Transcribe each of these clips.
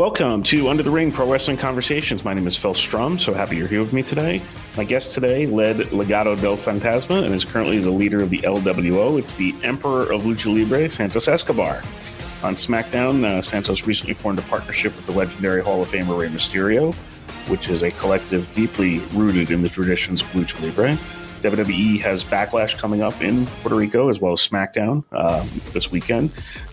Welcome to Under the Ring Pro Wrestling Conversations. My name is Phil Strum, so happy you're here with me today. My guest today led Legado del Fantasma and is currently the leader of the LWO. It's the Emperor of Lucha Libre, Santos Escobar. On SmackDown, uh, Santos recently formed a partnership with the legendary Hall of Famer Rey Mysterio, which is a collective deeply rooted in the traditions of Lucha Libre. WWE has Backlash coming up in Puerto Rico as well as SmackDown uh, this weekend.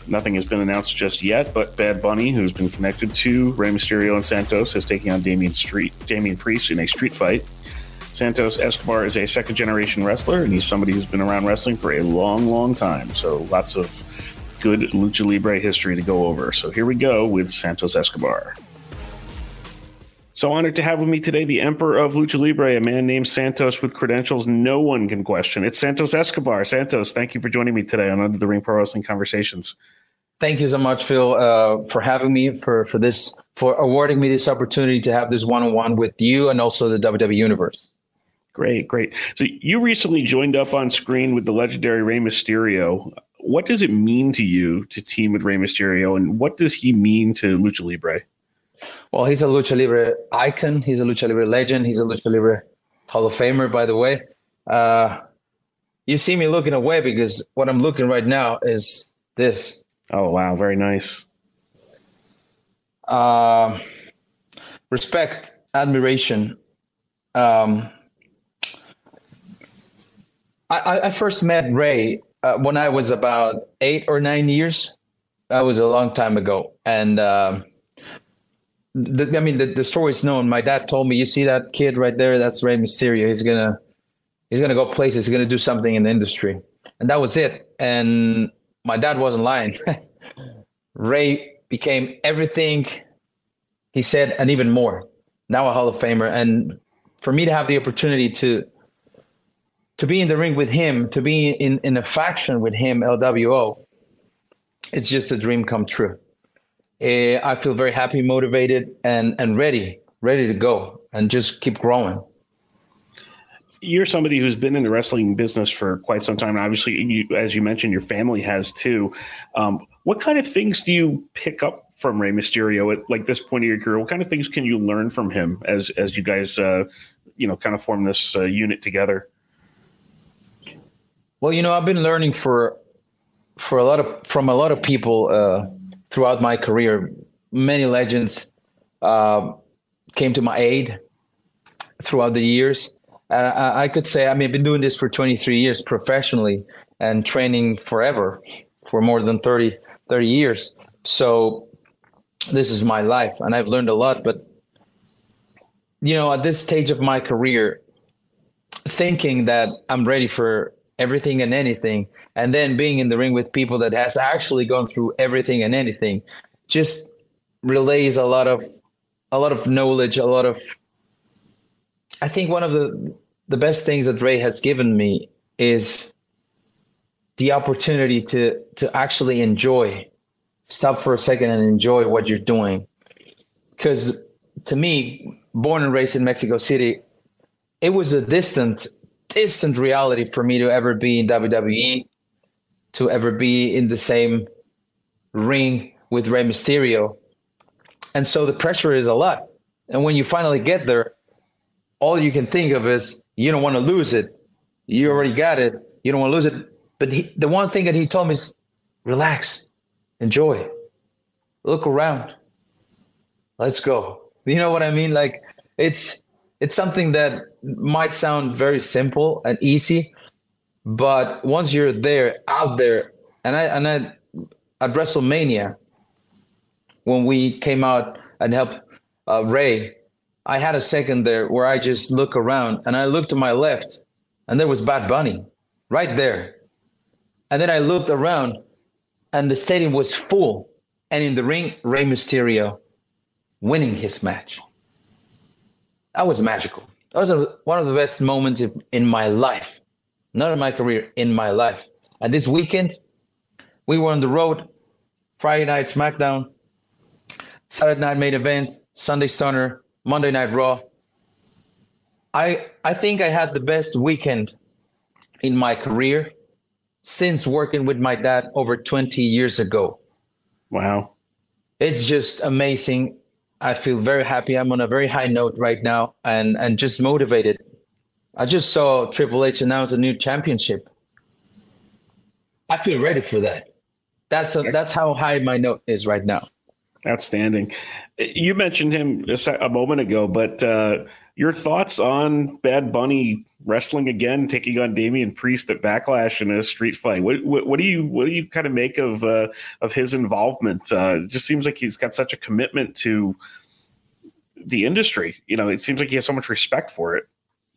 Nothing has been announced just yet, but Bad Bunny, who's been connected to Rey Mysterio and Santos, is taking on Damian Street, Damian Priest in a street fight. Santos Escobar is a second generation wrestler, and he's somebody who's been around wrestling for a long, long time. So lots of good lucha libre history to go over. So here we go with Santos Escobar. So honored to have with me today the Emperor of Lucha Libre, a man named Santos with credentials no one can question. It's Santos Escobar. Santos, thank you for joining me today on Under the Ring Pro Wrestling Conversations. Thank you so much, Phil, uh, for having me for for this for awarding me this opportunity to have this one on one with you and also the WWE Universe. Great, great. So you recently joined up on screen with the legendary Rey Mysterio. What does it mean to you to team with Rey Mysterio, and what does he mean to Lucha Libre? Well, he's a lucha libre icon. He's a lucha libre legend. He's a lucha libre Hall of Famer, by the way. Uh, you see me looking away because what I'm looking right now is this. Oh wow, very nice. Uh, respect, admiration. Um, I, I first met Rey uh, when I was about eight or nine years. That was a long time ago, and. Um, the, I mean, the, the story is known. My dad told me, "You see that kid right there? That's Rey Mysterio. He's gonna, he's gonna go places. He's gonna do something in the industry." And that was it. And my dad wasn't lying. Rey became everything he said, and even more. Now a Hall of Famer, and for me to have the opportunity to to be in the ring with him, to be in in a faction with him, LWO, it's just a dream come true. Uh, I feel very happy, motivated, and and ready, ready to go, and just keep growing. You're somebody who's been in the wrestling business for quite some time. Obviously, you, as you mentioned, your family has too. Um, what kind of things do you pick up from Rey Mysterio at like this point of your career? What kind of things can you learn from him as as you guys, uh, you know, kind of form this uh, unit together? Well, you know, I've been learning for for a lot of from a lot of people uh, throughout my career, many legends uh, came to my aid throughout the years. Uh, I could say, I mean, I've been doing this for 23 years professionally and training forever for more than 30, 30 years. So this is my life and I've learned a lot. But, you know, at this stage of my career, thinking that I'm ready for everything and anything. And then being in the ring with people that has actually gone through everything and anything just relays a lot of a lot of knowledge a lot of i think one of the the best things that Rey has given me is the opportunity to to actually enjoy stop for a second and enjoy what you're doing. Because to me born and raised in mexico city it was a distant distant reality for me to ever be in WWE, to ever be in the same ring with Rey Mysterio. And so the pressure is a lot. And when you finally get there, all you can think of is you don't want to lose it. You already got it. You don't want to lose it. But he, the one thing that he told me is relax, enjoy, look around, let's go. You know what I mean? Like it's it's something that might sound very simple and easy, but once you're there, out there, and I and I at WrestleMania, when we came out and helped uh, Rey, I had a second there where I just look around and I looked to my left, and there was Bad Bunny right there, and then I looked around, and the stadium was full, and in the ring, Rey Mysterio winning his match that was magical. That was a, one of the best moments in my life, not in my career, in my life. And this weekend, we were on the road, Friday night SmackDown, Saturday night main event, Sunday Stunner, Monday Night Raw. I I think I had the best weekend in my career since working with my dad over 20 years ago. Wow. It's just amazing. I feel very happy. I'm on a very high note right now and and just motivated. I just saw Triple H announce a new championship. I feel ready for that. That's a, that's how high my note is right now. Outstanding. You mentioned him a moment ago, but uh, your thoughts on Bad Bunny wrestling again, taking on Damian Priest at Backlash in a street fight? What, what, what do you what do you kind of make of uh, of his involvement? Uh, it just seems like he's got such a commitment to the industry. You know, it seems like he has so much respect for it.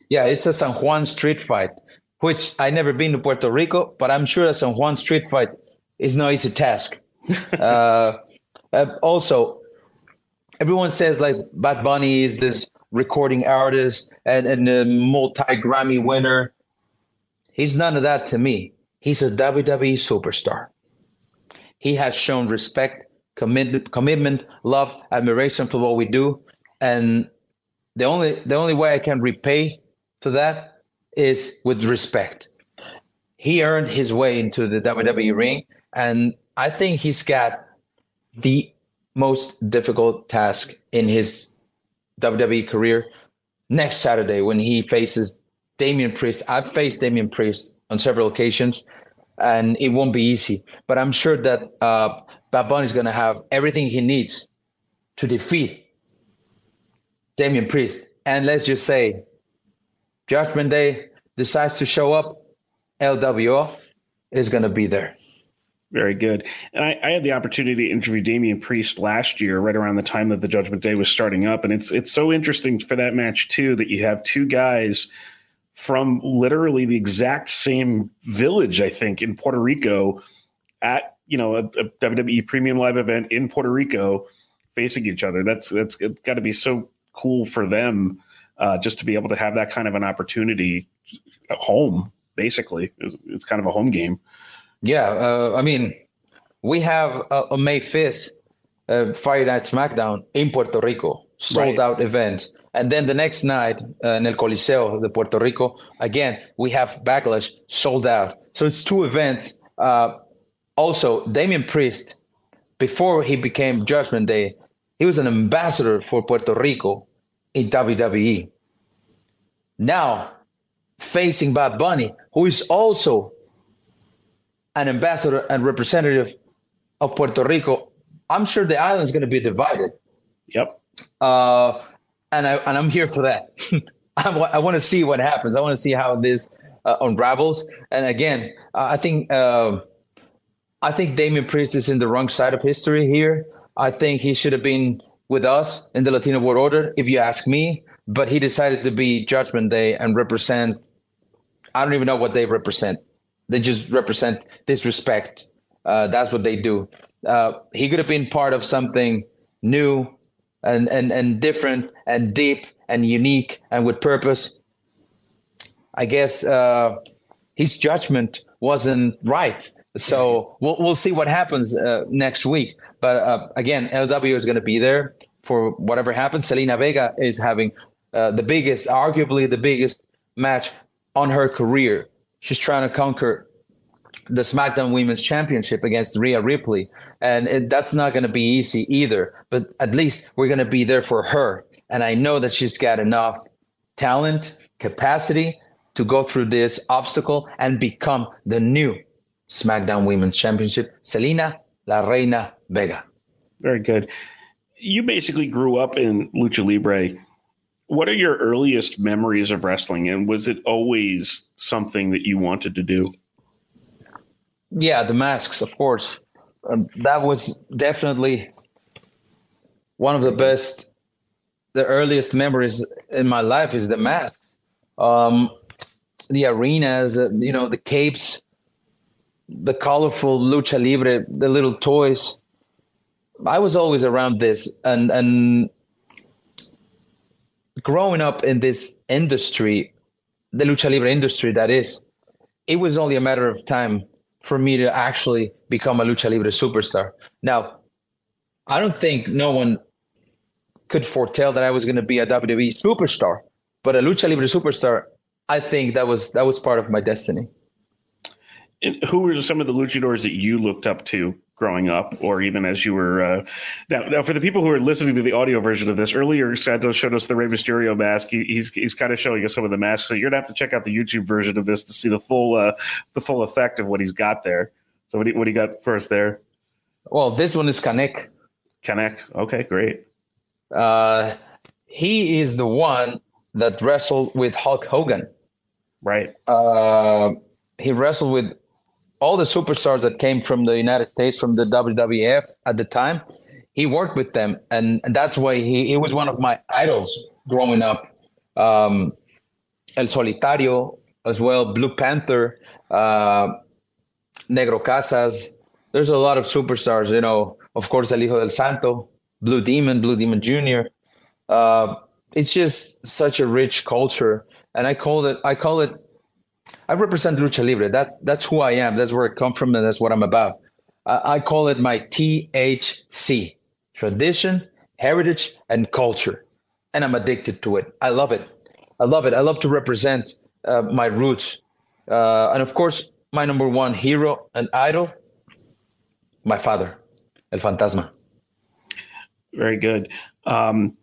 Yeah, it's a San Juan street fight, which I never been to Puerto Rico, but I'm sure a San Juan street fight is no easy task. uh, uh, also, everyone says like Bad Bunny is this recording artist and, and a multi Grammy winner. He's none of that to me. He's a WWE superstar. He has shown respect, commitment, commitment, love, admiration for what we do, and the only the only way I can repay for that is with respect. He earned his way into the WWE ring, and I think he's got the most difficult task in his WWE career next Saturday when he faces Damian Priest. I've faced Damian Priest on several occasions, and it won't be easy. But I'm sure that uh, Bad Bunny is going to have everything he needs to defeat Damian Priest. And let's just say, Judgment Day decides to show up, LWO is going to be there. Very good. And I, I, had the opportunity to interview Damian Priest last year, right around the time that the Judgment Day was starting up, and it's it's so interesting for that match too that you have two guys from literally the exact same village, I think, in Puerto Rico, at you know a, a WWE Premium Live event in Puerto Rico, facing each other. That's that's it's got to be so cool for them uh, just to be able to have that kind of an opportunity at home. Basically, it's, it's kind of a home game. Yeah, uh, I mean, we have uh, on May 5th, uh, Friday Night SmackDown in Puerto Rico, sold right. out event. And then the next night uh, in El Coliseo de Puerto Rico, again, we have Backlash sold out. So it's two events. Uh, also, Damian Priest, before he became Judgment Day, he was an ambassador for Puerto Rico in WWE. Now, facing Bad Bunny, who is also an ambassador and representative of Puerto Rico, I'm sure the island is going to be divided. Yep. Uh, and I and I'm here for that. I, w- I want to see what happens. I want to see how this uh, unravels. And again, I think uh, I think Damian Priest is in the wrong side of history here. I think he should have been with us in the Latino World Order, if you ask me. But he decided to be Judgment Day and represent. I don't even know what they represent. They just represent disrespect. Uh, that's what they do. Uh, he could have been part of something new and, and, and different and deep and unique and with purpose. I guess uh, his judgment wasn't right. So we'll, we'll see what happens uh, next week. But uh, again, LW is going to be there for whatever happens. Zelina Vega is having uh, the biggest, arguably the biggest match on her career she's trying to conquer the SmackDown Women's Championship against Rhea Ripley, and it, that's not going to be easy either. But at least we're going to be there for her, and I know that she's got enough talent, capacity to go through this obstacle and become the new SmackDown Women's Championship, Zelina La Reina Vega. Very good. You basically grew up in lucha libre what are your earliest memories of wrestling, and was it always something that you wanted to do? Yeah, the masks, of course. Um, that was definitely one of the best, the earliest memories in my life is the masks. Um, the arenas, uh, you know, the capes, the colorful lucha libre, the little toys. I was always around this, and and growing up in this industry, the lucha libre industry, that is, it was only a matter of time for me to actually become a lucha libre superstar. Now, I don't think no one could foretell that I was going to be a WWE superstar, but a lucha libre superstar, I think that was that was part of my destiny. Who were some of the luchadors that you looked up to growing up, or even as you were? Uh, now, now, for the people who are listening to the audio version of this, earlier Santos showed us the Rey Mysterio mask. He, he's he's kind of showing us some of the masks, so you're gonna have to check out the YouTube version of this to see the full uh, the full effect of what he's got there. So what do you, what do you got for us there? Well, this one is Kanek. Kanek. Okay, great. Uh, he is the one that wrestled with Hulk Hogan. Right. Uh, he wrestled with all the superstars that came from the United States, from the WWF at the time. He worked with them, and, and that's why he, he was one of my idols growing up. Um, El Solitario as well, Blue Panther, uh, Negro Casas. There's a lot of superstars, you know, of course, El Hijo del Santo, Blue Demon, Blue Demon Jr. Uh, it's just such a rich culture. And I call it, I call it I represent lucha libre. That's that's who I am. That's where I come from, and that's what I'm about. I, I call it my THC: tradition, heritage, and culture. And I'm addicted to it. I love it. I love it. I love to represent uh, my roots, uh, and of course, my number one hero and idol, my father, El Fantasma. Very good. Um,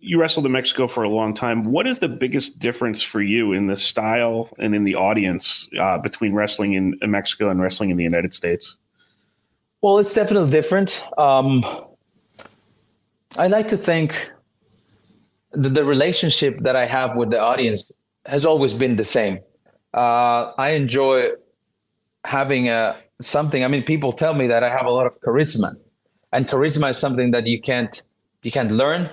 you wrestled in Mexico for a long time. What is the biggest difference for you in the style and in the audience uh, between wrestling in, Mexico and wrestling in the United States? Well, it's definitely different. Um, I like to think that the relationship that I have with the audience has always been the same. Uh, I enjoy having a something. I mean, people tell me that I have a lot of charisma, and charisma is something that you can't you can't learn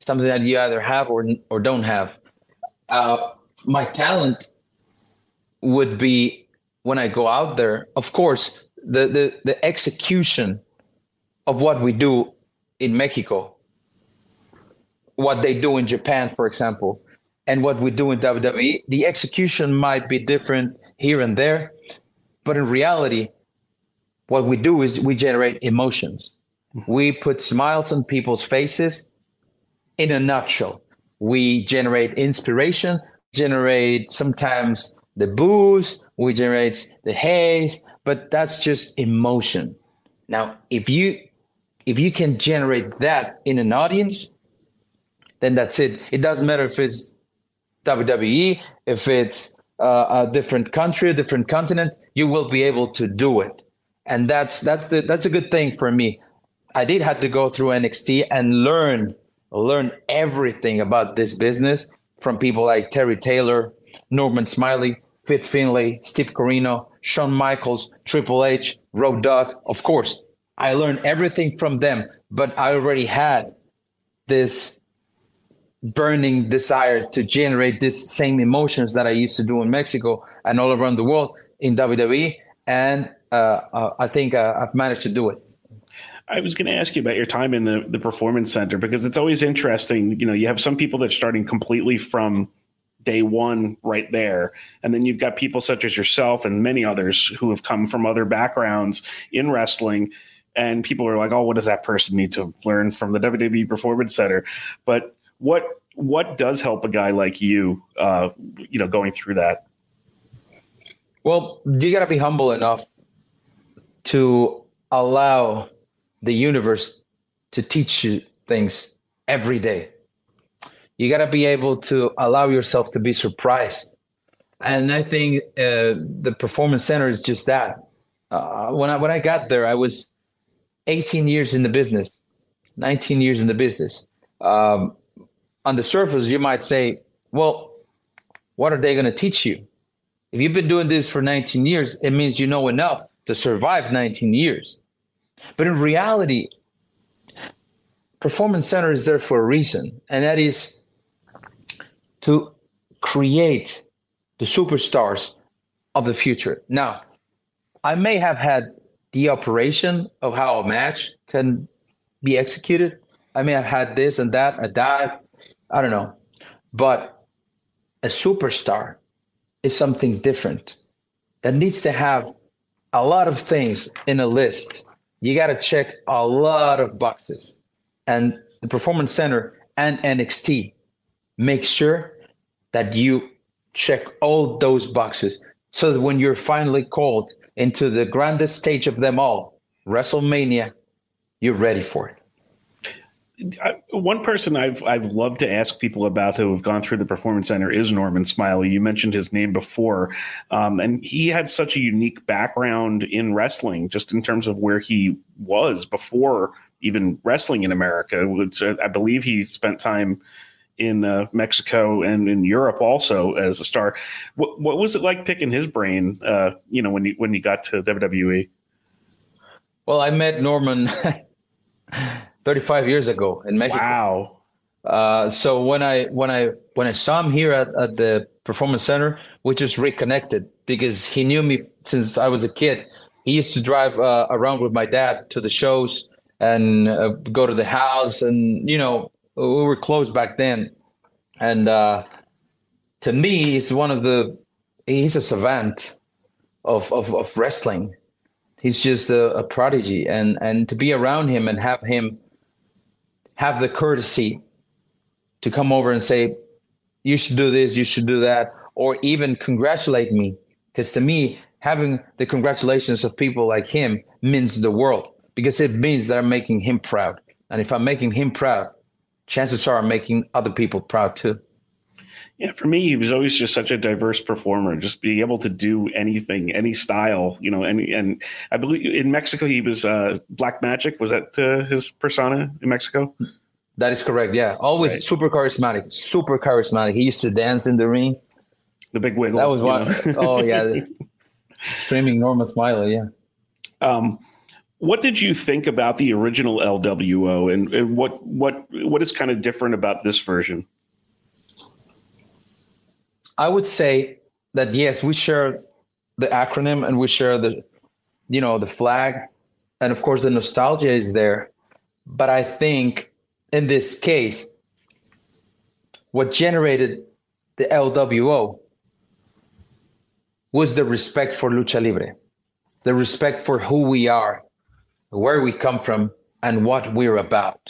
something that you either have or or don't have. Uh, my talent would be when I go out there. Of course, the the the execution of what we do in Mexico, what they do in Japan, for example, and what we do in WWE, the execution might be different here and there, but in reality, what we do is we generate emotions. Mm-hmm. We put smiles on people's faces in a nutshell. We generate inspiration, generate sometimes the boos, we generate the haze, but that's just emotion. Now, if you if you can generate that in an audience, then that's it. It doesn't matter if it's WWE, if it's uh, a different country, a different continent, you will be able to do it. And that's that's the that's a good thing for me. I did have to go through NXT and learn learn everything about this business from people like Terry Taylor, Norman Smiley, Fit Finlay, Steve Corino, Shawn Michaels, Triple H, Road Dogg. Of course, I learned everything from them, but I already had this burning desire to generate this same emotions that I used to do in Mexico and all around the world in WWE. And uh, uh, I think uh, I've managed to do it. I was going to ask you about your time in the, the performance center because it's always interesting. You know, you have some people that are starting completely from day one right there. And then you've got people such as yourself and many others who have come from other backgrounds in wrestling. And people are like, oh, what does that person need to learn from the WWE Performance Center? But what what does help a guy like you, uh, you know, going through that? Well, you got to be humble enough to allow the universe to teach you things every day. You got to be able to allow yourself to be surprised. And I think uh, the performance center is just that. Uh, when I when I got there, I was 18 years in the business, 19 years in the business. Um, on the surface, you might say, "Well, what are they going to teach you?" If you've been doing this for 19 years, it means you know enough to survive 19 years. But in reality, Performance Center is there for a reason, and that is to create the superstars of the future. Now, I may have had the operation of how a match can be executed. I may have had this and that, a dive, I don't know. But a superstar is something different that needs to have a lot of things in a list you got to check a lot of boxes. And the Performance Center and NXT make sure that you check all those boxes so that when you're finally called into the grandest stage of them all, WrestleMania, you're ready for it. One person I've I've loved to ask people about who have gone through the performance center is Norman Smiley. You mentioned his name before, um, and he had such a unique background in wrestling, just in terms of where he was before even wrestling in America. Which I believe he spent time in uh, Mexico and in Europe also as a star. What, what was it like picking his brain? Uh, you know, when you when you got to WWE. Well, I met Norman. 35 years ago in Mexico. Wow. Uh, so when I when I when I saw him here at, at the performance center, we just reconnected because he knew me since I was a kid. He used to drive uh, around with my dad to the shows and uh, go to the house, and you know we were close back then. And uh, to me, he's one of the he's a savant of of, of wrestling. He's just a, a prodigy, and and to be around him and have him have the courtesy to come over and say, you should do this, you should do that, or even congratulate me. Because to me, having the congratulations of people like him means the world because it means that I'm making him proud. And if I'm making him proud, chances are I'm making other people proud too. Yeah, for me, he was always just such a diverse performer, just being able to do anything, any style, you know. Any, and I believe in Mexico, he was uh, Black Magic. Was that uh, his persona in Mexico? That is correct. Yeah, always right. super charismatic, super charismatic. He used to dance in the ring. The big wiggle. That was one. oh yeah, screaming Norman Smiley. Yeah. Um, what did you think about the original LWO, and, and what what what is kind of different about this version? I would say that yes, we share the acronym and we share the, you know, the flag, and of course the nostalgia is there. But I think in this case, what generated the LWO was the respect for lucha libre, the respect for who we are, where we come from, and what we're about.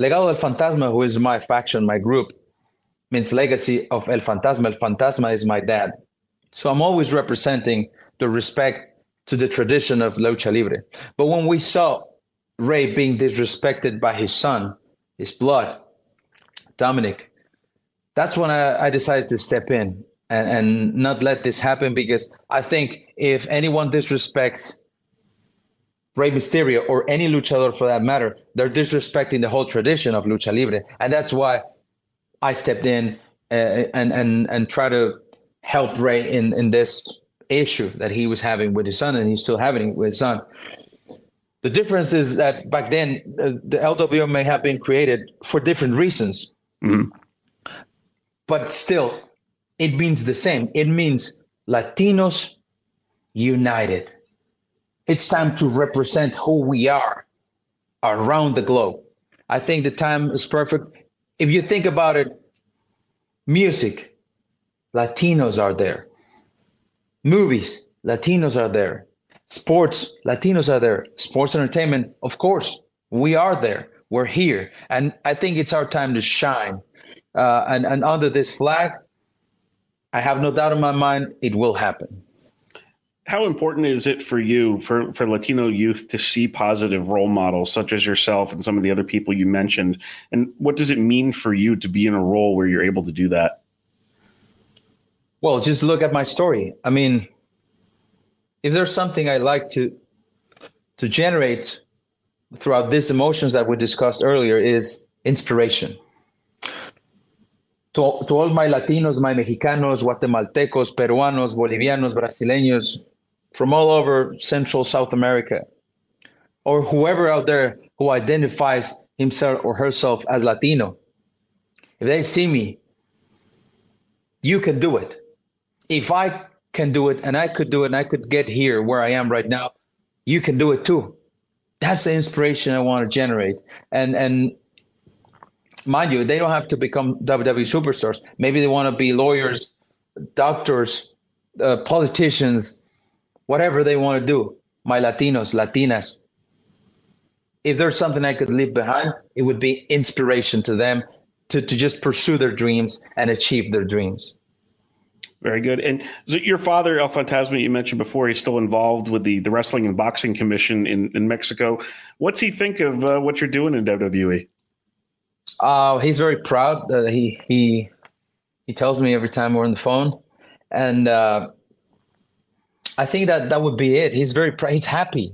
Legado del Fantasma, who is my faction, my group, means legacy of El Fantasma. El Fantasma is my dad. So I'm always representing the respect to the tradition of lucha libre. But when we saw Rey being disrespected by his son, his blood, Dominic, that's when I, I decided to step in and, and not let this happen because I think if anyone disrespects Rey Mysterio or any luchador for that matter, they're disrespecting the whole tradition of lucha libre. And that's why I stepped in uh, and and and try to help Rey in in this issue that he was having with his son, and he's still having with his son. The difference is that back then uh, the LWO may have been created for different reasons, mm-hmm. but still, it means the same. It means Latinos united. It's time to represent who we are around the globe. I think the time is perfect if you think about it, music, Latinos are there. Movies, Latinos are there. Sports, Latinos are there. Sports entertainment, of course, we are there. We're here. And I think it's our time to shine. Uh, and, and under this flag, I have no doubt in my mind it will happen how important is it for you for for latino youth to see positive role models such as yourself and some of the other people you mentioned? And what does it mean for you to be in a role where you're able to do that? Well just look at my story. I mean if there's something i like to to generate throughout these emotions that we discussed earlier is inspiration. To, to all my Latinos, my Mexicanos, Guatemaltecos, Peruanos, Bolivianos, Brasileños, from all over Central South America, or whoever out there who identifies himself or herself as Latino, if they see me, you can do it. If I can do it and I could do it and I could get here where I am right now, you can do it too. That's the inspiration I want to generate. And and mind you, they don't have to become WWE superstars. Maybe they want to be lawyers, doctors, uh, politicians, whatever they want to do, my Latinos, Latinas. If there's something I could leave behind, it would be inspiration to them to, to just pursue their dreams and achieve their dreams. Very good. And your father, El Fantasma, you mentioned before, he's still involved with the, the Wrestling and Boxing Commission in, in Mexico. What's he think of uh, what you're doing in WWE? Uh, he's very proud. Uh, he he he tells me every time we're on the phone, and uh, I think that that would be it. He's very he's happy.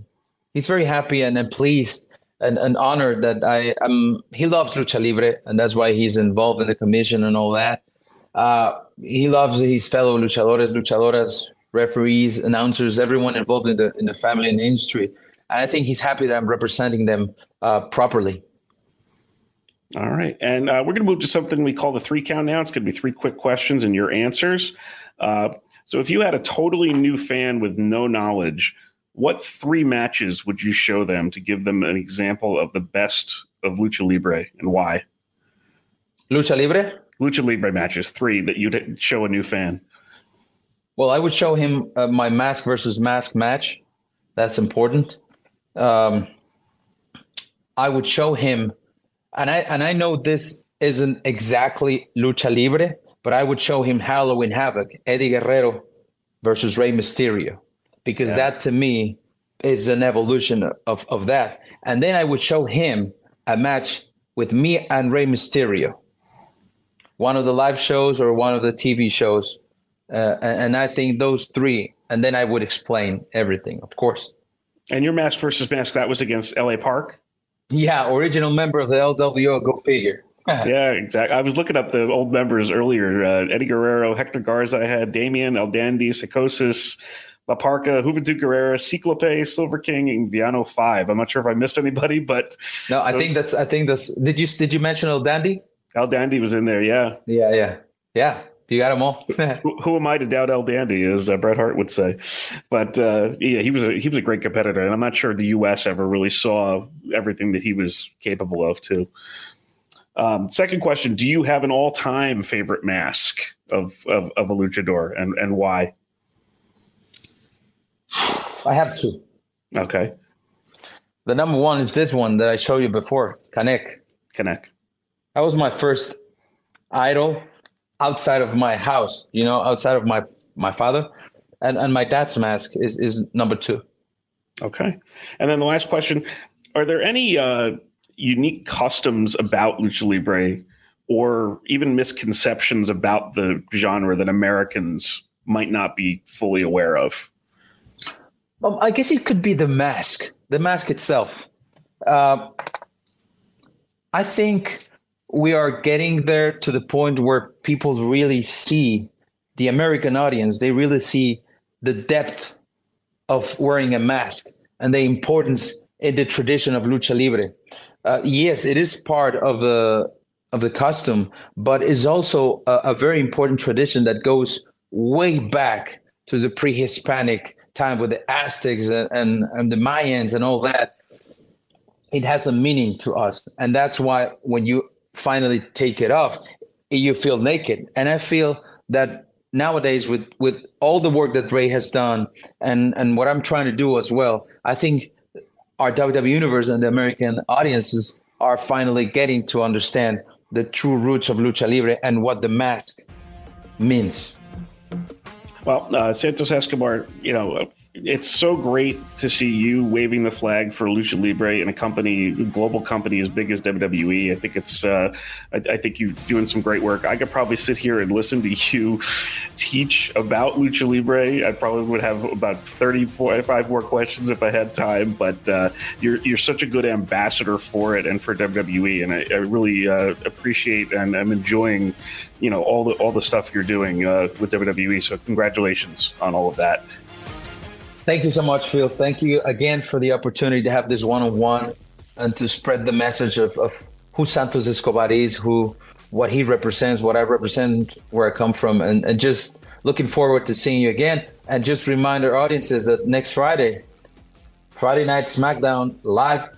He's very happy and, and pleased and, and honored that I am. He loves lucha libre, and that's why he's involved in the commission and all that. Uh, he loves his fellow luchadores, luchadoras, referees, announcers, everyone involved in the in the family and the industry. And I think he's happy that I'm representing them uh, properly. All right, and uh, we're going to move to something we call the three count now. It's going to be three quick questions and your answers. Uh, so, if you had a totally new fan with no knowledge, what three matches would you show them to give them an example of the best of lucha libre and why? Lucha libre lucha libre matches, three that you'd show a new fan? Well, I would show him uh, my mask versus mask match. That's important. Um, I would show him, and I and I know this isn't exactly lucha libre, but I would show him Halloween Havoc, Eddie Guerrero versus Rey Mysterio, because yeah. that to me is an evolution of of that. And then I would show him a match with me and Rey Mysterio one of the live shows or one of the TV shows. Uh, and, and, I think those three, and then I would explain everything, of course. And your mask versus mask, that was against LA Park? Yeah, original member of the LWO, go figure. Yeah, exactly. I was looking up the old members earlier. Uh, Eddie Guerrero, Hector Garza, I had Damien, El Dandy, Psicosis, La Parca, Juventud Guerrera, Ciclope, Silver King, and Villano Five. I'm not sure if I missed anybody, but no, I think that's. I think that's. Did you did you mention El Dandy? El Dandy was in there, yeah. Yeah, yeah. Yeah. You got them all. who, who, am I to doubt El Dandy, as uh, Bret Hart would say? But uh, yeah, he was a, he was a great competitor, and I'm not sure the U.S. ever really saw everything that he was capable of. Too. Um, second question: Do you have an all-time favorite mask of of, of a luchador, and and why? I have two. Okay. The number one is this one that I showed you before, Kanek. Kanek. That was my first idol outside of my house, you know, outside of my my father. And and my dad's mask is is number two. Okay. And then the last question, are there any uh unique customs about lucha libre or even misconceptions about the genre that Americans might not be fully aware of? Um, I guess it could be the mask, the mask itself. Uh, I think we are getting there to the point where people really see the American audience, they really see the depth of wearing a mask and the importance in the tradition of lucha libre. Uh, yes, it is part of the of the custom, but is also a, a very important tradition that goes way back to the pre-Hispanic time with the Aztecs and, and, and the Mayans and all that. It has a meaning to us, and that's why when you finally take it off, you feel naked. And I feel that nowadays with with all the work that Rey has done and and what I'm trying to do as well, I think our WWE universe and the American audiences are finally getting to understand the true roots of lucha libre and what the mask means. Well, uh, Santos Escobar, you know, it's so great to see you waving the flag for Lucha Libre and a company, global company as big as WWE. I think it's, uh, I, I, think you're doing some great work. I could probably sit here and listen to you teach about Lucha Libre. I probably would have about 30, 45 more questions if I had time, but uh, you're, you're such a good ambassador for it and for WWE. And I, I really uh, appreciate and I'm enjoying, you know, all the, all the stuff you're doing uh, with WWE. So congratulations on all of that. Thank you so much, Phil. Thank you again for the opportunity to have this one on one and to spread the message of, of who Santos Escobar is, who what he represents, what I represent, where I come from, and, and just looking forward to seeing you again. And just remind our audiences that next Friday, Friday night SmackDown live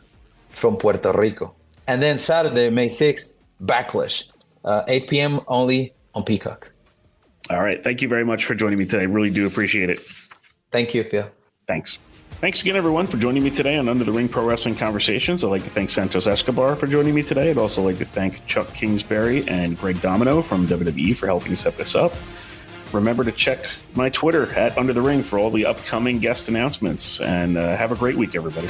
from Puerto Rico. And then Saturday, May 6th, Backlash, uh, 8 p.m. only on Peacock. All right. Thank you very much for joining me today. I really do appreciate it. Thank you, Phil. Thanks. Thanks again, everyone, for joining me today on Under the Ring Pro Wrestling Conversations. I'd like to thank Santos Escobar for joining me today. I'd also like to thank Chuck Kingsbury and Greg Domino from WWE for helping set this up. remember to check my Twitter at Under the Ring for all the upcoming guest announcements. And uh, have a great week, everybody.